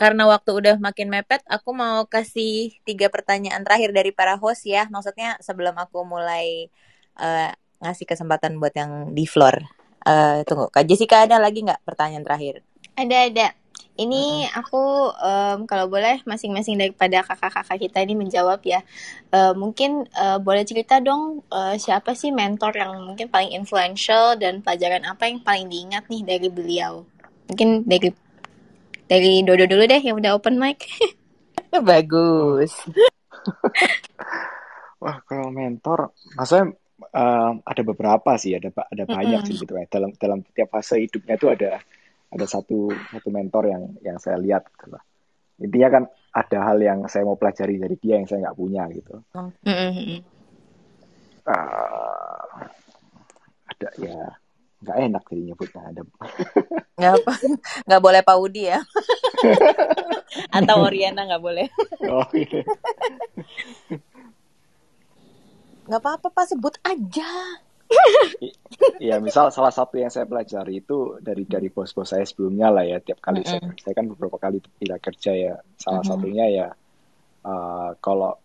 karena waktu udah makin mepet, aku mau kasih tiga pertanyaan terakhir dari para host ya. Maksudnya sebelum aku mulai uh, ngasih kesempatan buat yang di floor. Uh, tunggu, Kak Jessica ada lagi nggak pertanyaan terakhir? Ada ada. Ini aku um, kalau boleh masing-masing daripada kakak-kakak kita ini menjawab ya. Uh, mungkin uh, boleh cerita dong uh, siapa sih mentor yang mungkin paling influential dan pelajaran apa yang paling diingat nih dari beliau? Mungkin dari dari Dodo dulu deh yang udah open mic. Bagus. Wah kalau mentor, maksudnya uh, ada beberapa sih, ada ada banyak mm -hmm. sih gitu ya. Dalam dalam tiap fase hidupnya itu ada ada satu satu mentor yang yang saya lihat gitu lah. Intinya kan ada hal yang saya mau pelajari dari dia yang saya nggak punya gitu. Uh, ada ya nggak enak jadi nyebutnya ada. Nggak apa, nggak boleh Pak Udi ya. Atau Oriana nggak boleh. oh, iya. Nggak apa-apa Pak sebut aja. ya misal salah satu yang saya pelajari itu dari dari bos-bos saya sebelumnya lah ya tiap kali mm -hmm. saya, saya kan beberapa kali tidak kerja ya salah mm -hmm. satunya ya uh, kalau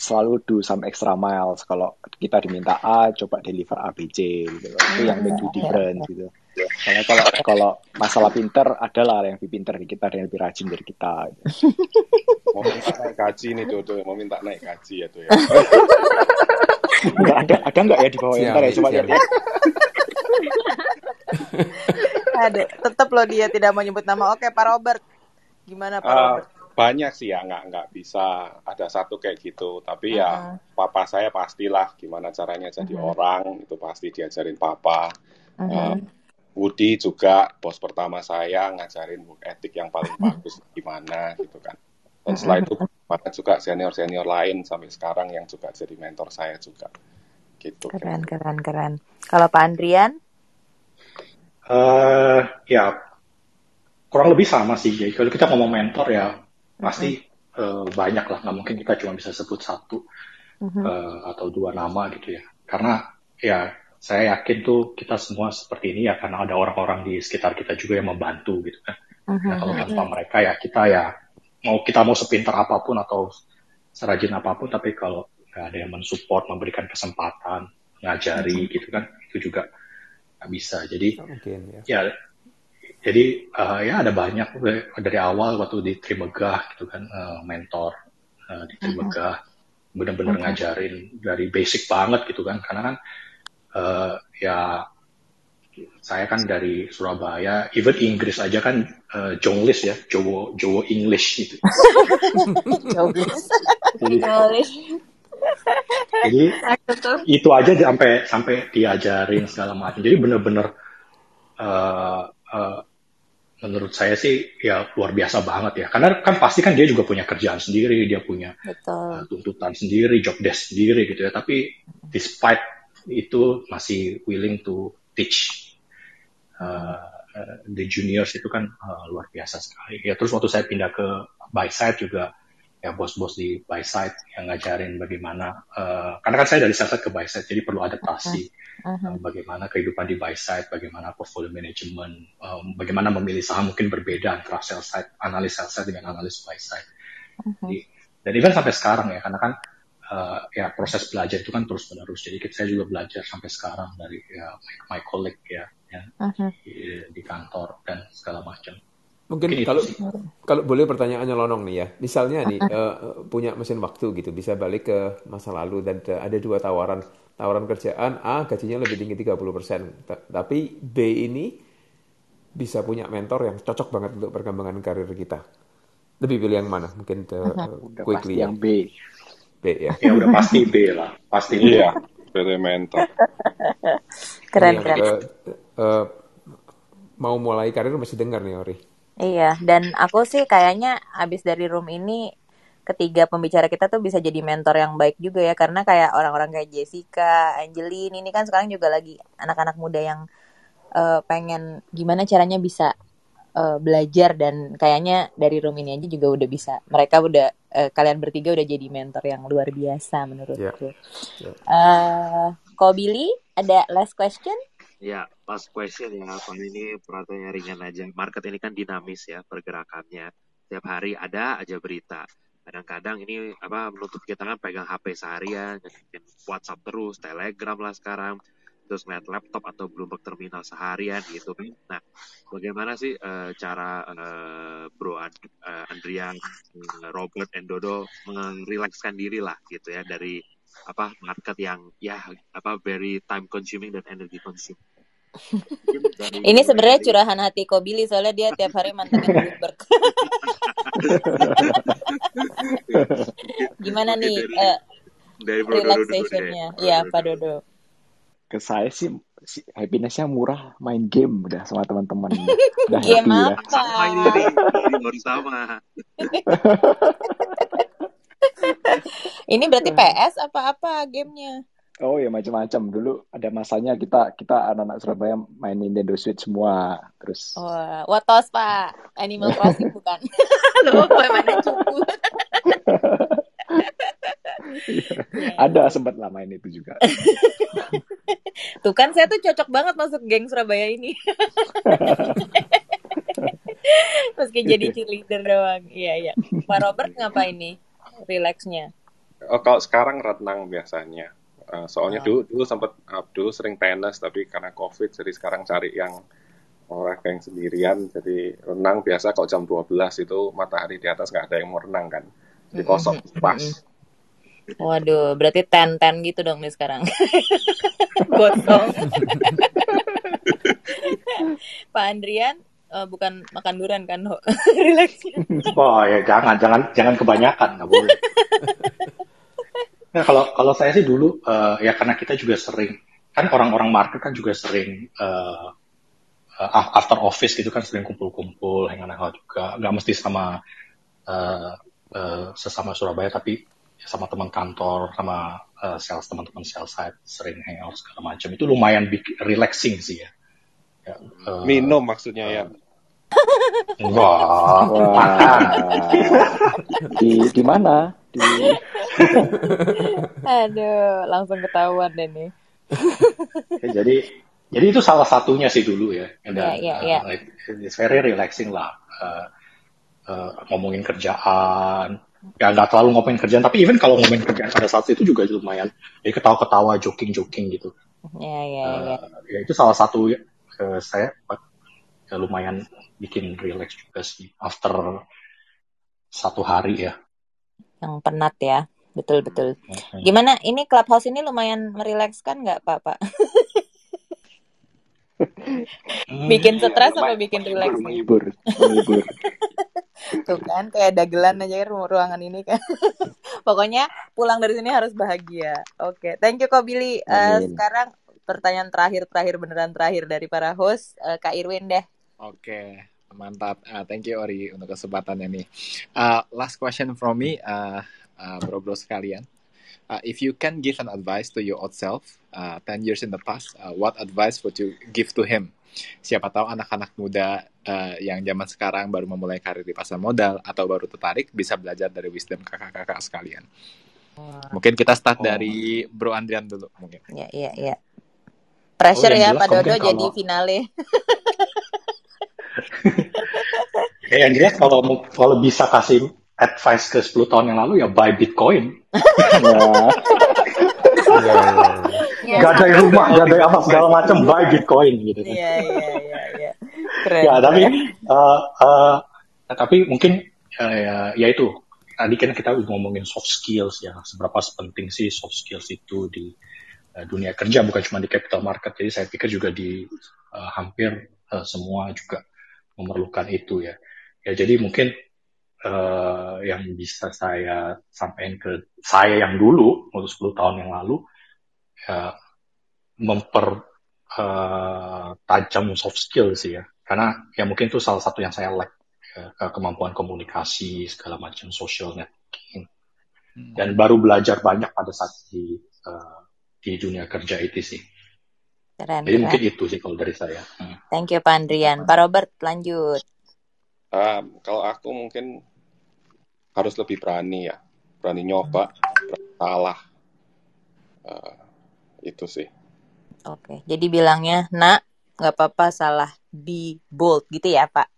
selalu do some extra miles kalau kita diminta A coba deliver A B C gitu itu yang make you different gitu karena kalau kalau masalah pinter adalah yang lebih pinter dari kita dan yang lebih rajin dari kita gitu. mau minta naik gaji nih tuh, tuh mau minta naik gaji ya tuh ya Enggak ada, ada enggak ya di bawah siap, ntar ya coba lihat. ada, tetap loh dia tidak mau nyebut nama. Oke, Pak Robert. Gimana Pak uh, Robert? Banyak sih ya, nggak nggak bisa ada satu kayak gitu. Tapi uh -huh. ya papa saya pastilah gimana caranya jadi uh -huh. orang itu pasti diajarin papa. Uh -huh. uh, Woody juga bos pertama saya ngajarin work ethic yang paling bagus gimana gitu kan. Dan setelah itu banyak juga senior senior lain sampai sekarang yang juga jadi mentor saya juga gitu keren keren keren kalau Pak Andrian uh, ya kurang lebih sama sih jadi kalau kita ngomong mentor ya pasti uh, banyak lah. Nggak mungkin kita cuma bisa sebut satu uh, atau dua nama gitu ya. Karena ya saya yakin tuh kita semua seperti ini ya karena ada orang-orang di sekitar kita juga yang membantu gitu kan. Nah, kalau tanpa mereka ya kita ya mau kita mau sepintar apa pun atau serajin apa pun tapi kalau nggak ada yang mensupport memberikan kesempatan ngajari hmm. gitu kan itu juga nggak bisa. Jadi Mungkin, ya. ya jadi uh, ya ada banyak dari awal waktu di Trimegah gitu kan uh, mentor uh, di Trimegah uh-huh. benar-benar uh-huh. ngajarin dari basic banget gitu kan karena kan uh, ya saya kan dari Surabaya, even Inggris aja kan uh, Jonglis ya, Jowo Jowo English gitu. jadi, jadi itu aja sampai sampai diajarin segala macam. Jadi bener-bener uh, uh, menurut saya sih ya luar biasa banget ya. Karena kan pasti kan dia juga punya kerjaan sendiri, dia punya Uh, tuntutan sendiri, job desk sendiri gitu ya. Tapi despite itu masih willing to teach uh, the juniors itu kan uh, luar biasa sekali. Ya terus waktu saya pindah ke Byside juga ya bos-bos di Byside yang ngajarin bagaimana uh, karena kan saya dari side ke Byside jadi perlu adaptasi uh -huh. uh, bagaimana kehidupan di Byside, bagaimana portfolio management, um, bagaimana memilih saham mungkin berbeda antara sell side, analis sell side dengan analis Byside. Uh -huh. dan even sampai sekarang ya karena kan uh, ya proses belajar itu kan terus menerus. Jadi saya juga belajar sampai sekarang dari ya, my, my colleague ya, ya uh-huh. di, di kantor dan segala macam. Mungkin, Mungkin kalau kalau boleh pertanyaannya lonong nih ya. Misalnya nih uh, punya mesin waktu gitu, bisa balik ke masa lalu dan ada dua tawaran. Tawaran kerjaan A gajinya lebih tinggi 30%, tapi B ini bisa punya mentor yang cocok banget untuk perkembangan karir kita. Lebih pilih yang mana? Mungkin the, uh, quickly ya. yang B. B ya. Ya udah pasti B lah, pasti B. Iya, pilih mentor. keren keren. Uh, uh, mau mulai karir masih dengar nih Ori. Iya, dan aku sih kayaknya abis dari room ini ketiga pembicara kita tuh bisa jadi mentor yang baik juga ya karena kayak orang-orang kayak Jessica, Angelin ini kan sekarang juga lagi anak-anak muda yang uh, pengen gimana caranya bisa uh, belajar dan kayaknya dari room ini aja juga udah bisa mereka udah uh, kalian bertiga udah jadi mentor yang luar biasa menurutku. Yeah. Yeah. Uh, Ko Billy ada last question? Ya, last question ya. Kalau ini perhatiannya ringan aja. Market ini kan dinamis ya pergerakannya. tiap hari ada aja berita kadang-kadang ini apa menutup kita kan pegang HP seharian WhatsApp terus Telegram lah sekarang terus ngeliat laptop atau Bloomberg terminal seharian gitu kan. Nah, bagaimana sih uh, cara uh, Bro And uh, Andrian, Robert, and Dodo merilekskan diri lah gitu ya dari apa market yang ya apa very time consuming dan energy consuming. Ini sebenarnya curahan hati Kobili soalnya dia tiap hari mantengin Bloomberg. Gimana nih dari, uh, dari relaxationnya? Iya, Pak Dodo. Ke saya sih si happinessnya murah main game udah sama teman-teman. Udah game happy apa? ya sama ini baru sama. Ini berarti PS apa-apa gamenya Oh ya macam-macam dulu ada masanya kita kita anak-anak Surabaya main Nintendo Switch semua terus. Wah, what watos pak Animal Crossing bukan? Lo main cukup. ada sempat lama ini itu juga. tuh kan saya tuh cocok banget masuk geng Surabaya ini. Meski jadi cheerleader doang. Iya, iya. Pak Robert ngapain nih? Relaxnya. Oh, kalau sekarang renang biasanya. Uh, soalnya oh. dulu dulu sempat uh, dulu sering tenis tapi karena covid jadi sekarang cari yang olahraga yang sendirian jadi renang biasa kalau jam 12 itu matahari di atas nggak ada yang mau renang kan jadi kosong pas Waduh, berarti ten-ten gitu dong nih sekarang. Gosong. Pak Andrian, uh, bukan makan durian kan? Relax. oh ya jangan, jangan, jangan kebanyakan, nggak boleh. Nah, kalau kalau saya sih dulu uh, ya karena kita juga sering kan orang-orang market kan juga sering uh, uh, after office gitu kan sering kumpul-kumpul, hangout juga, nggak mesti sama uh, uh, sesama Surabaya tapi sama teman kantor sama uh, sales teman-teman sales side sering hangout segala macam itu lumayan big, relaxing sih ya. ya uh, Minum maksudnya uh, ya. Wah, wah. di di mana? Di Aduh, langsung ketahuan deh nih. ya, jadi jadi itu salah satunya sih dulu ya. Dan, yeah, yeah, yeah. Uh, it's very relaxing lah. Uh, uh, ngomongin kerjaan, ya nggak terlalu ngomongin kerjaan tapi even kalau ngomongin kerjaan pada saat itu juga lumayan jadi ketawa-ketawa joking-joking gitu ya ya uh, ya. ya itu salah satu uh, saya ya, lumayan bikin relax juga sih after satu hari ya yang penat ya. Betul betul. gimana? Ini clubhouse ini lumayan merilekskan nggak pak? Pak? Bikin stres apa bikin relax? menghibur menghibur. Tuh kan kayak dagelan aja ru ruangan ini kan. Pokoknya pulang dari sini harus bahagia. Oke okay. thank you kok Billy. Uh, sekarang pertanyaan terakhir terakhir beneran terakhir dari para host uh, Kak Irwin deh. Oke. okay. Mantap uh, thank you Ori untuk kesempatannya nih uh, last question from me uh, uh, bro bro sekalian uh, if you can give an advice to your old self uh, 10 years in the past, uh, what advice would you give to him? Siapa tahu anak-anak muda uh, yang zaman sekarang baru memulai karir di pasar modal atau baru tertarik bisa belajar dari wisdom kakak-kakak sekalian. Mungkin kita start oh. dari Bro Andrian dulu mungkin. Iya, iya, iya. Pressure oh, ya Pak Dodo kalau... jadi finale. ya yang jelas kalau kalau bisa kasih advice ke 10 tahun yang lalu ya buy Bitcoin. ya, ya, ya. Gak ada rumah, gak ada apa segala macam, buy Bitcoin gitu. Iya iya iya. iya. Ya tapi uh, uh, tapi mungkin uh, ya, ya itu tadi kan kita ngomongin soft skills ya seberapa penting sih soft skills itu di uh, dunia kerja bukan cuma di capital market jadi saya pikir juga di uh, hampir uh, semua juga memerlukan itu ya ya jadi mungkin uh, yang bisa saya sampaikan ke saya yang dulu untuk 10 tahun yang lalu ya, memper uh, tajam soft skill sih ya karena ya mungkin itu salah satu yang saya like ya, kemampuan komunikasi segala macam social networking hmm. dan baru belajar banyak pada saat di uh, di dunia kerja itu sih keren, jadi keren. mungkin itu sih kalau dari saya hmm. thank you Pak Andrian Pak Robert lanjut um, kalau aku mungkin harus lebih berani ya berani nyoba berani salah uh, itu sih. Oke, jadi bilangnya nak nggak apa-apa salah be bold gitu ya Pak?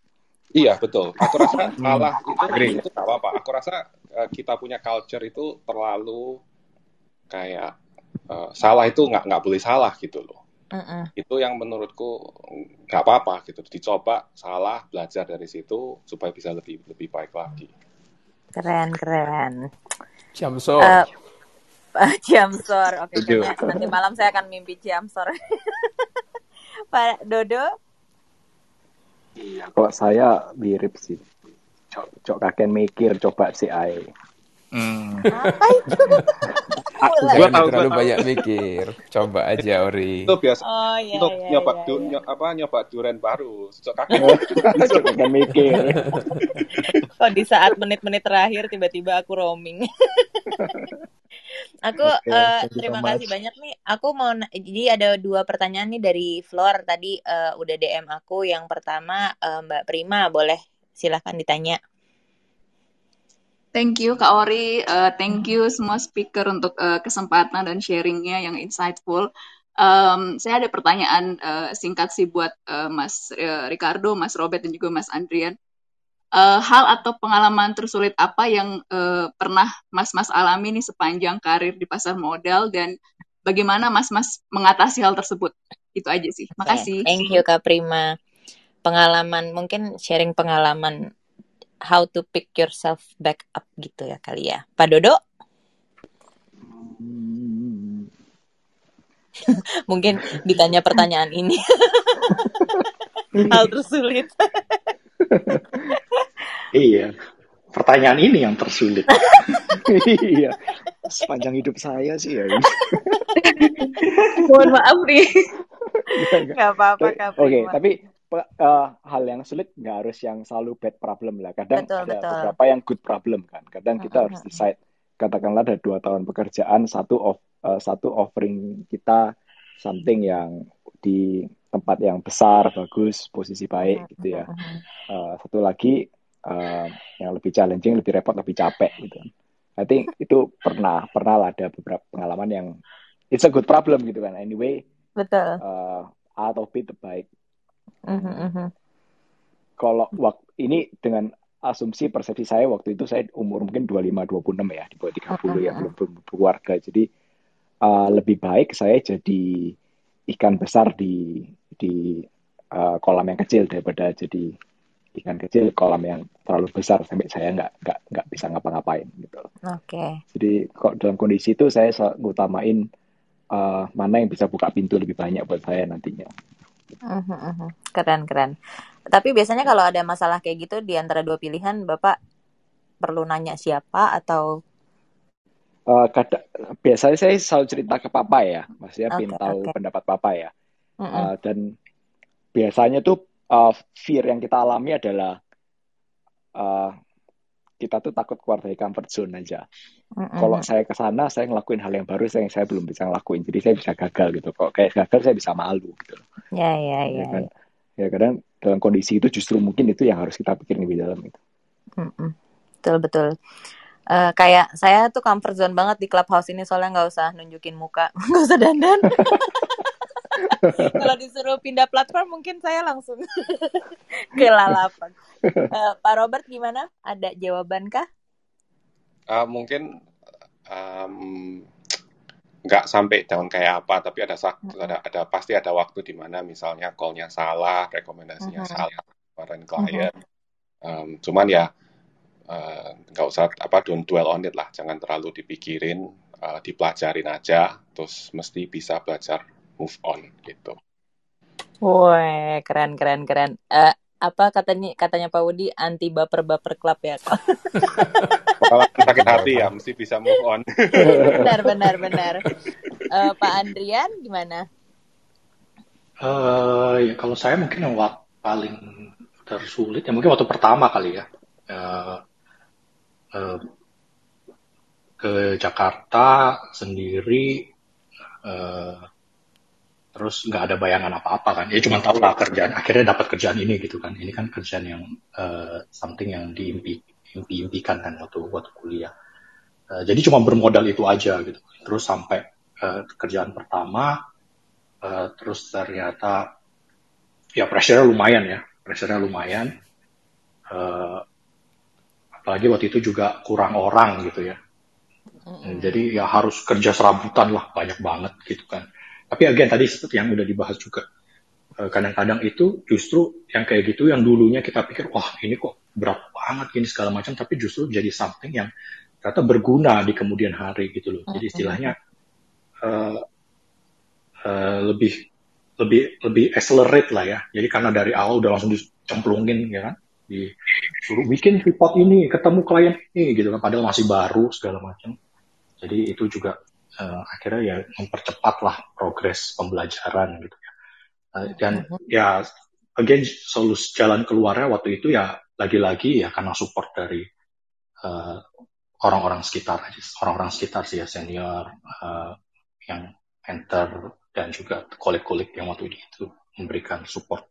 Iya betul. Aku rasa salah itu itu gak apa-apa. Aku rasa uh, kita punya culture itu terlalu kayak uh, salah itu nggak nggak boleh salah gitu loh. Uh-uh. Itu yang menurutku nggak apa-apa gitu. Dicoba salah, belajar dari situ supaya bisa lebih lebih baik lagi. Keren keren. Jamsor. Uh, Jamsor. Oke, okay, nanti malam saya akan mimpi Jamsor. Pak Dodo? Iya, kok saya mirip sih. Cok, cok kakek mikir coba si Ai. Hmm. Apa itu? Gue tahu terlalu gua banyak mikir. Coba aja Ori. Itu biasa oh, iya, untuk iya, nyoba iya, du, iya. apa nyoba durian baru. Kakek. Cok kakek mikir. Kok di saat menit-menit terakhir tiba-tiba aku roaming. Aku okay, uh, terima so kasih banyak nih. Aku mau jadi ada dua pertanyaan nih dari Flor tadi uh, udah DM aku. Yang pertama uh, Mbak Prima boleh silahkan ditanya. Thank you Kak Ori, uh, thank you semua speaker untuk uh, kesempatan dan sharingnya yang insightful. Um, saya ada pertanyaan uh, singkat sih buat uh, Mas uh, Ricardo, Mas Robert dan juga Mas Andrian. Uh, hal atau pengalaman tersulit apa yang uh, pernah Mas-Mas alami nih sepanjang karir di pasar modal dan bagaimana Mas-Mas mengatasi hal tersebut? Itu aja sih. Makasih. Thank you Kak Prima. Pengalaman mungkin sharing pengalaman how to pick yourself back up gitu ya kali ya. Pak Dodo? Mungkin ditanya pertanyaan ini. Hal tersulit. iya. Pertanyaan ini yang tersulit. iya. Sepanjang hidup saya sih ya. Mohon maaf nih. Gak apa-apa, Oke, okay, tapi uh, hal yang sulit nggak harus yang selalu bad problem lah. Kadang betul, ada betul. beberapa yang good problem kan. Kadang kita harus decide. Katakanlah ada dua tahun pekerjaan, satu of, uh, satu offering kita something yang di tempat yang besar, bagus, posisi baik gitu ya. Uh, satu lagi uh, yang lebih challenging, lebih repot, lebih capek gitu. I think itu pernah pernah lah ada beberapa pengalaman yang it's a good problem gitu kan. Anyway, betul. Uh, out of it baik Mm-hmm. Kalau waktu ini dengan asumsi persepsi saya waktu itu saya umur mungkin 25 26 ya di bawah 30 uh-huh. ya belum berkeluarga. Jadi uh, lebih baik saya jadi ikan besar di di uh, kolam yang kecil daripada jadi ikan kecil kolam yang terlalu besar sampai saya nggak nggak nggak bisa ngapa-ngapain gitu. Oke. Okay. Jadi kok dalam kondisi itu saya ngutamain uh, mana yang bisa buka pintu lebih banyak buat saya nantinya. Mhm. Keren keren. Tapi biasanya kalau ada masalah kayak gitu di antara dua pilihan, Bapak perlu nanya siapa atau Uh, kada, biasanya saya selalu cerita ke papa ya, maksudnya okay, tahu okay. pendapat papa ya. Mm -hmm. uh, dan biasanya tuh uh, fear yang kita alami adalah uh, kita tuh takut keluar dari comfort zone aja. Mm-hmm. Kalau saya ke sana, saya ngelakuin hal yang baru, saya saya belum bisa ngelakuin, jadi saya bisa gagal gitu. Kalau kayak gagal, saya bisa malu gitu. Ya ya ya. Ya, kan? ya. ya kadang dalam kondisi itu justru mungkin itu yang harus kita pikirin lebih dalam itu. Mm-mm. Betul betul. Uh, kayak saya tuh comfort zone banget di clubhouse ini soalnya nggak usah nunjukin muka, nggak usah dandan. Kalau disuruh pindah platform mungkin saya langsung kelalapan. Uh, Pak Robert gimana? Ada jawabankah? Uh, mungkin um, nggak sampai down kayak apa, tapi ada, ada ada pasti ada waktu di mana misalnya call-nya salah, rekomendasinya uh -huh. salah, kemarin klien. Uh -huh. um, cuman ya nggak uh, usah apa don't dwell on it lah, jangan terlalu dipikirin, uh, dipelajarin aja, terus mesti bisa belajar move on gitu. Woi, keren keren keren. Uh, apa katanya katanya Pak Wudi anti baper baper club ya kalau sakit hati ya mesti bisa move on. Benar benar benar. Uh, Pak Andrian gimana? Uh, ya kalau saya mungkin yang paling tersulit ya mungkin waktu pertama kali ya. Uh, uh, ke Jakarta sendiri uh, terus nggak ada bayangan apa-apa kan. Ya cuma tahu lah kerjaan. Akhirnya dapat kerjaan ini gitu kan. Ini kan kerjaan yang uh, something yang diimpi impikan kan waktu waktu kuliah. Uh, jadi cuma bermodal itu aja gitu. Terus sampai uh, kerjaan pertama uh, terus ternyata ya pressure lumayan ya. Pressure lumayan. Uh, apalagi waktu itu juga kurang orang gitu ya. Jadi ya harus kerja serabutan lah banyak banget gitu kan tapi again tadi seperti yang udah dibahas juga. Uh, kadang-kadang itu justru yang kayak gitu yang dulunya kita pikir wah ini kok berat banget ini segala macam tapi justru jadi something yang ternyata berguna di kemudian hari gitu loh. Jadi istilahnya uh, uh, lebih lebih lebih accelerate lah ya. Jadi karena dari awal udah langsung dicemplungin ya kan? Disuruh bikin report ini, ketemu klien ini gitu kan, padahal masih baru segala macam. Jadi itu juga uh, akhirnya ya mempercepat lah progres pembelajaran gitu ya. Uh, dan ya again solusi jalan keluarnya waktu itu ya lagi-lagi ya karena support dari eh, orang-orang sekitar orang-orang sekitar sih ya senior uh, yang enter dan juga kolik-kolik yang waktu itu memberikan support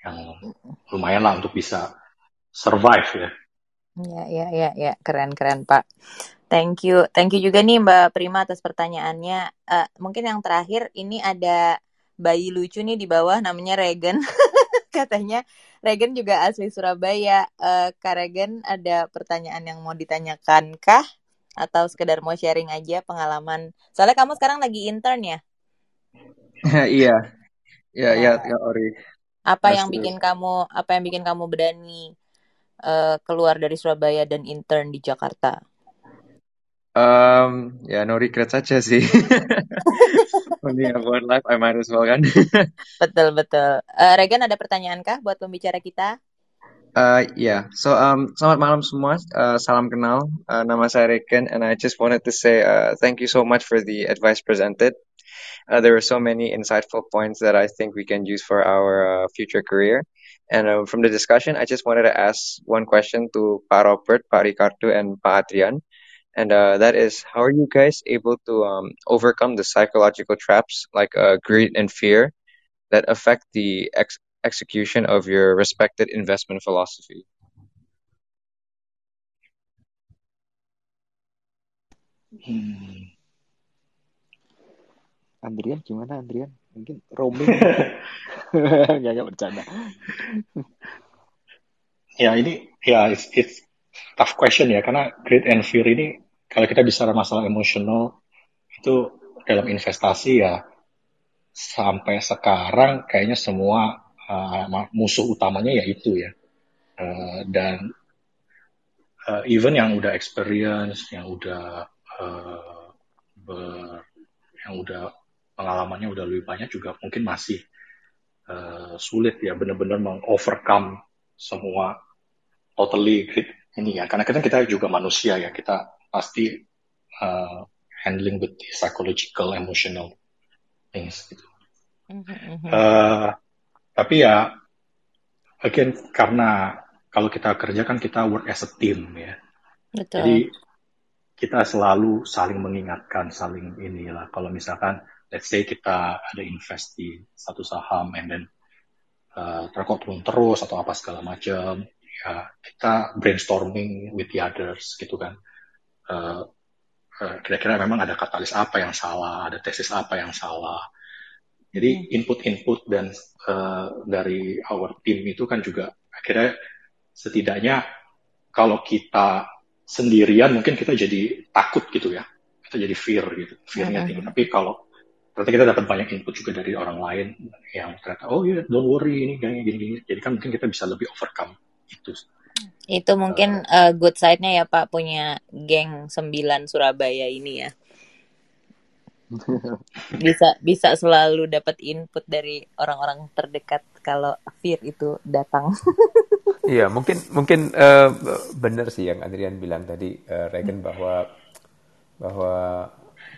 yang lumayan lah untuk bisa survive ya. Ya, ya, ya, ya, keren, keren Pak. Thank you, thank you juga nih Mbak Prima atas pertanyaannya. Uh, mungkin yang terakhir ini ada bayi lucu nih di bawah namanya Regen. Katanya Regen juga asli Surabaya. Uh, Kak Regen ada pertanyaan yang mau ditanyakan kah? Atau sekedar mau sharing aja pengalaman? Soalnya kamu sekarang lagi intern ya? iya, iya, iya, ya, Ori. Apa yang bikin kamu apa yang bikin kamu berani uh, keluar dari Surabaya dan intern di Jakarta? Um, ya no regret saja sih. Only have one life, I might as well kan. betul betul. Uh, Regan ada pertanyaan kah buat pembicara kita? Uh, ya, yeah. so um, selamat malam semua. Uh, salam kenal. Uh, nama saya Regan, and I just wanted to say uh, thank you so much for the advice presented. Uh, there were so many insightful points that I think we can use for our uh, future career. And uh, from the discussion, I just wanted to ask one question to Pa Robert, Pa Ricardo, and Pa Adrian. And uh, that is, how are you guys able to um, overcome the psychological traps like uh, greed and fear that affect the ex- execution of your respected investment philosophy? Hmm. Andrian gimana Andrian? Mungkin roaming. Nggak, nggak bercanda. ya ini ya it's, it's tough question ya karena greed and fear ini kalau kita bicara masalah emosional itu dalam investasi ya sampai sekarang kayaknya semua uh, musuh utamanya ya itu ya. Uh, dan uh, even yang udah experience yang udah uh, ber, yang udah pengalamannya udah lebih banyak juga mungkin masih uh, sulit ya benar-benar mengovercome semua totally ini ya. Karena kita kita juga manusia ya kita pasti uh, handling with the psychological emotional things gitu. Uh, tapi ya again karena kalau kita kerja kan kita work as a team ya. Betul. jadi kita selalu saling mengingatkan saling inilah. Kalau misalkan let's say kita ada invest di satu saham and then uh, terkot turun terus atau apa segala macam ya kita brainstorming with the others gitu kan uh, uh, kira-kira memang ada katalis apa yang salah ada tesis apa yang salah. Jadi hmm. input-input dan uh, dari our team itu kan juga akhirnya setidaknya kalau kita sendirian mungkin kita jadi takut gitu ya. Kita jadi fear gitu fearnya tinggi. Tapi kalau ternyata kita dapat banyak input juga dari orang lain yang ternyata oh ya yeah, don't worry ini gini gini. Jadi kan mungkin kita bisa lebih overcome itu itu mungkin uh, good side-nya ya Pak punya geng sembilan Surabaya ini ya bisa bisa selalu dapat input dari orang-orang terdekat kalau fear itu datang iya mungkin mungkin uh, benar sih yang Adrian bilang tadi uh, Regan bahwa bahwa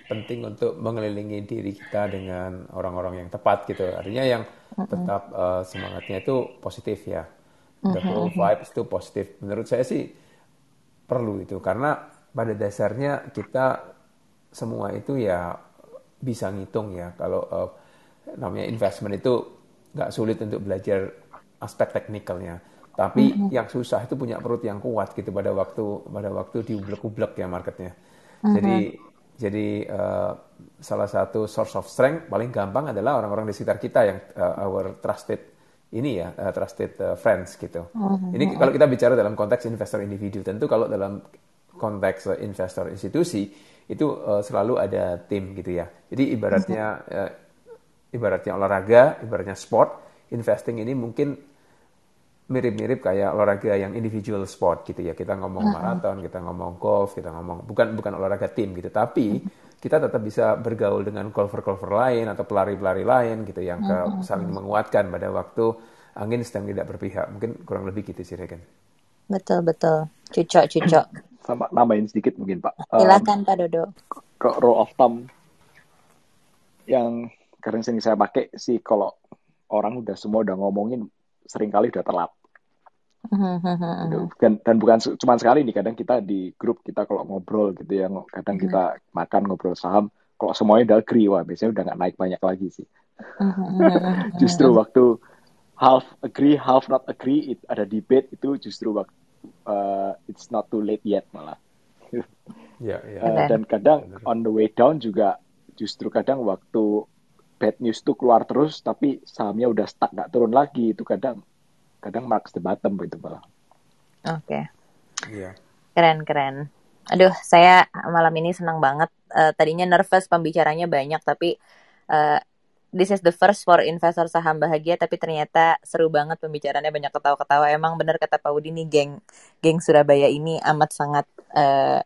penting untuk mengelilingi diri kita dengan orang-orang yang tepat gitu. Artinya yang tetap uh, semangatnya itu positif ya. The whole vibes itu positif. Menurut saya sih perlu itu karena pada dasarnya kita semua itu ya bisa ngitung ya. Kalau uh, namanya investment itu nggak sulit untuk belajar aspek teknikalnya. Tapi mm -hmm. yang susah itu punya perut yang kuat gitu pada waktu pada waktu diublek-ublek ya marketnya. Mm -hmm. Jadi jadi uh, salah satu source of strength paling gampang adalah orang-orang di sekitar kita yang uh, our trusted ini ya uh, trusted uh, friends gitu. Mm-hmm. Ini kalau kita bicara dalam konteks investor individu, tentu kalau dalam konteks uh, investor institusi itu uh, selalu ada tim gitu ya. Jadi ibaratnya uh, ibaratnya olahraga, ibaratnya sport, investing ini mungkin mirip-mirip kayak olahraga yang individual sport gitu ya. Kita ngomong maraton, kita ngomong golf, kita ngomong bukan bukan olahraga tim gitu, tapi kita tetap bisa bergaul dengan golfer-golfer lain atau pelari-pelari lain gitu yang ke, saling menguatkan pada waktu angin sedang tidak berpihak. Mungkin kurang lebih gitu sih Regen. Betul betul. Cucok cucok. Sama nambahin sedikit mungkin Pak. Silakan um, Pak Dodo. Ke row of thumb yang sering saya pakai sih kalau orang udah semua udah ngomongin sering kali udah telat. Dan, dan bukan cuma sekali nih kadang kita di grup kita kalau ngobrol gitu ya kadang kita makan ngobrol saham kalau semuanya udah agree wah biasanya udah nggak naik banyak lagi sih. Justru waktu half agree half not agree it, ada debate itu justru waktu uh, it's not too late yet malah. Yeah, yeah. Uh, dan kadang on the way down juga justru kadang waktu bad news tuh keluar terus tapi sahamnya udah stuck nggak turun lagi itu kadang kadang marks the bottom gitu malah. Oke. Okay. Iya. Keren keren. Aduh, saya malam ini senang banget. Uh, tadinya nervous pembicaranya banyak, tapi uh, this is the first for investor saham bahagia. Tapi ternyata seru banget pembicaranya banyak ketawa-ketawa. Emang bener kata Pak Udi nih, geng geng Surabaya ini amat sangat uh,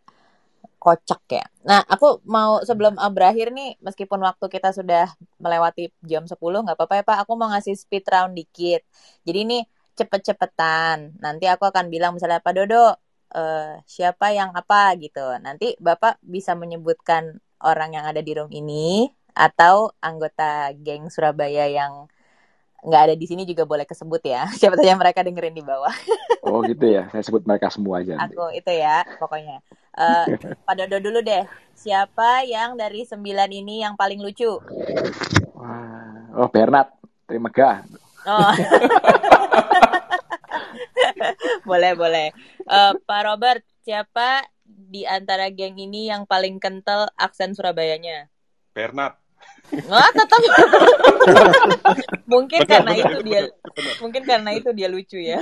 kocak ya. Nah, aku mau sebelum berakhir nih, meskipun waktu kita sudah melewati jam 10, nggak apa-apa ya Pak, aku mau ngasih speed round dikit. Jadi ini cepet-cepetan. Nanti aku akan bilang misalnya Pak Dodo, uh, siapa yang apa gitu. Nanti Bapak bisa menyebutkan orang yang ada di room ini atau anggota geng Surabaya yang nggak ada di sini juga boleh kesebut ya. Siapa saja mereka dengerin di bawah. oh gitu ya, saya sebut mereka semua aja. Aku itu ya, pokoknya. Uh, Pak Dodo dulu deh. Siapa yang dari sembilan ini yang paling lucu? Wah, oh Bernard, terima kasih. Oh. boleh boleh. Uh, Pak Robert, siapa di antara geng ini yang paling kental aksen Surabayanya? Bernard. Wah, oh, tetap. mungkin benar, karena benar, itu benar, dia benar. mungkin karena itu dia lucu ya.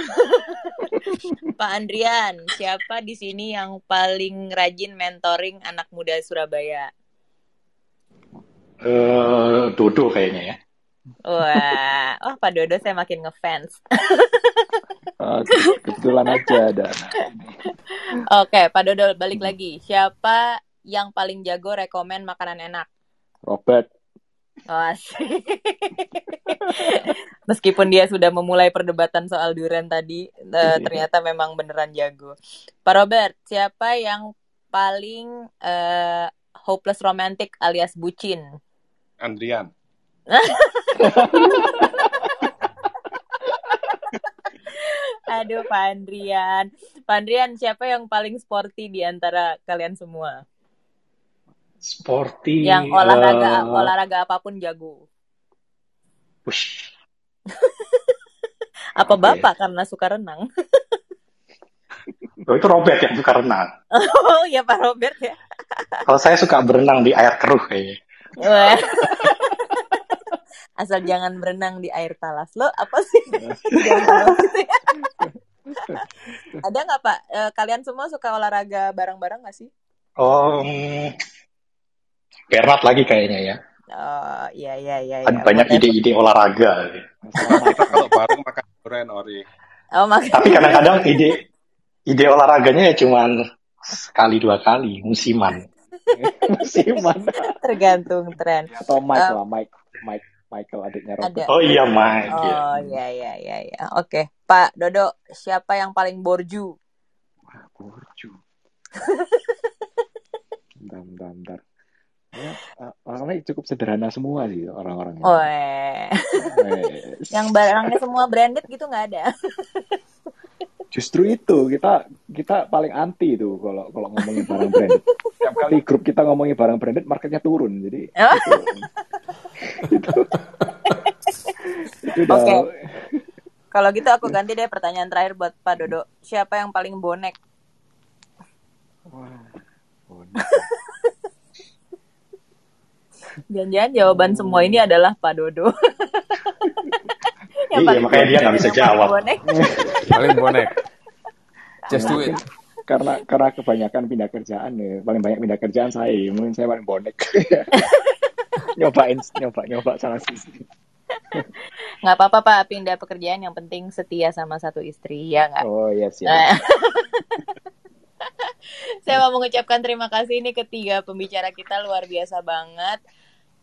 Pak Andrian, siapa di sini yang paling rajin mentoring anak muda Surabaya? Uh, Dodo kayaknya ya. Wah, oh Pak Dodo saya makin ngefans. oh, kebetulan aja ada. Oke, Pak Dodo balik lagi. Siapa yang paling jago rekomen makanan enak? Robert. Oh, Meskipun dia sudah memulai perdebatan soal durian tadi, uh, ternyata memang beneran jago. Pak Robert, siapa yang paling uh, hopeless romantic alias bucin? Andrian. Aduh, Pak Andrian. Pak Andrian, siapa yang paling sporty di antara kalian semua? Sporty. Yang olahraga uh... olahraga apa pun jago. Push. Apa okay. bapak karena suka renang? oh, itu Robert yang suka renang. Oh ya Pak Robert ya. Kalau saya suka berenang di air keruh kayaknya. Asal jangan berenang di air talas. Lo apa sih? Ada nggak pak? E, kalian semua suka olahraga bareng-bareng nggak sih? Oh Bernard lagi kayaknya ya. Oh iya iya iya ada ya, banyak ide-ide olahraga. Kita kalau bareng makan durian ori. Oh, makan. tapi kadang-kadang ide ide olahraganya ya cuma sekali dua kali musiman. Musiman. Tergantung tren. Atau Mike uh, lah Mike Mike Michael adiknya Robert. Ada. Oh iya Mike. Oh iya iya iya iya. Oke, Pak Dodo, siapa yang paling borju? Wah, borju. bentar, bentar, bentar. Ya, orangnya cukup sederhana semua sih orang-orangnya. Oh, eh. yang barangnya semua branded gitu nggak ada. Justru itu kita kita paling anti itu kalau kalau ngomongin barang branded. Setiap kali grup kita ngomongin barang branded, marketnya turun. Jadi oh. itu, itu Oke. Okay. Kalau gitu aku ganti deh pertanyaan terakhir buat Pak Dodo. Siapa yang paling bonek? Wah, bonek. Jangan-jangan jawaban semua ini adalah Pak Dodo. yang iya, makanya dia nggak bisa jawab. Paling bonek. Just do it. Karena karena kebanyakan pindah kerjaan ya, paling banyak pindah kerjaan saya, mungkin saya paling bonek. nyobain nyoba nyoba salah sisi. nggak apa-apa pak pindah pekerjaan yang penting setia sama satu istri ya nggak oh iya yes, yes. saya mau mengucapkan terima kasih ini ketiga pembicara kita luar biasa banget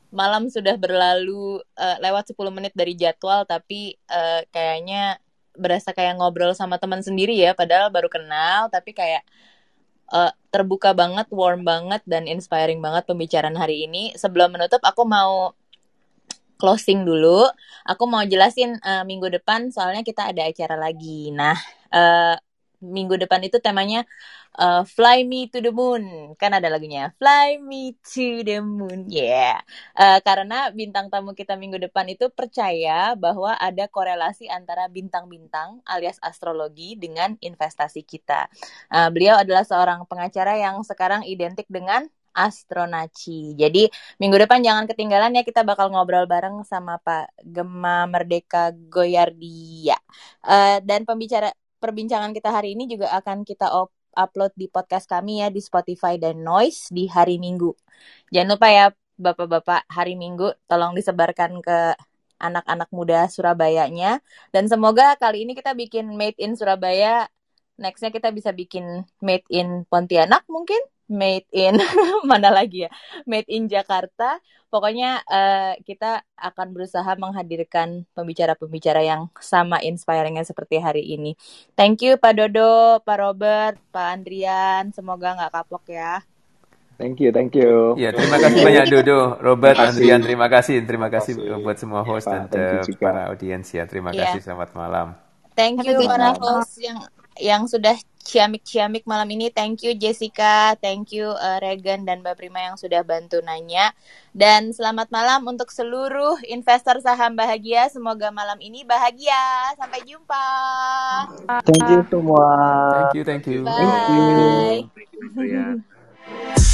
malam sudah berlalu uh, lewat 10 menit dari jadwal tapi uh, kayaknya berasa kayak ngobrol sama teman sendiri ya padahal baru kenal tapi kayak uh, terbuka banget warm banget dan inspiring banget pembicaraan hari ini. Sebelum menutup aku mau closing dulu. Aku mau jelasin uh, minggu depan soalnya kita ada acara lagi. Nah uh, minggu depan itu temanya uh, Fly Me to the Moon kan ada lagunya Fly Me to the Moon yeah. uh, karena bintang tamu kita minggu depan itu percaya bahwa ada korelasi antara bintang-bintang alias astrologi dengan investasi kita uh, beliau adalah seorang pengacara yang sekarang identik dengan Astronaci. Jadi minggu depan jangan ketinggalan ya kita bakal ngobrol bareng sama Pak Gema Merdeka Goyardia. Uh, dan pembicara perbincangan kita hari ini juga akan kita upload di podcast kami ya di Spotify dan Noise di hari Minggu. Jangan lupa ya Bapak-bapak hari Minggu tolong disebarkan ke anak-anak muda Surabayanya. Dan semoga kali ini kita bikin made in Surabaya. Nextnya kita bisa bikin made in Pontianak mungkin made in mana lagi ya? Made in Jakarta. Pokoknya uh, kita akan berusaha menghadirkan pembicara-pembicara yang sama inspiringnya seperti hari ini. Thank you Pak Dodo Pak Robert Pak Andrian. Semoga nggak kapok ya. Thank you, thank you. Ya, terima kasih banyak Dodo, Robert, Andrian, terima kasih, terima kasih, terima kasih. buat semua host ya, dan para audiens ya. Terima yeah. kasih, selamat malam. Thank you para host yang yang sudah ciamik-ciamik malam ini. Thank you Jessica, thank you uh, Regan dan Mbak Prima yang sudah bantu nanya. Dan selamat malam untuk seluruh investor saham bahagia. Semoga malam ini bahagia. Sampai jumpa. Thank you semua. Thank you, thank you. Bye. Thank you. Thank you.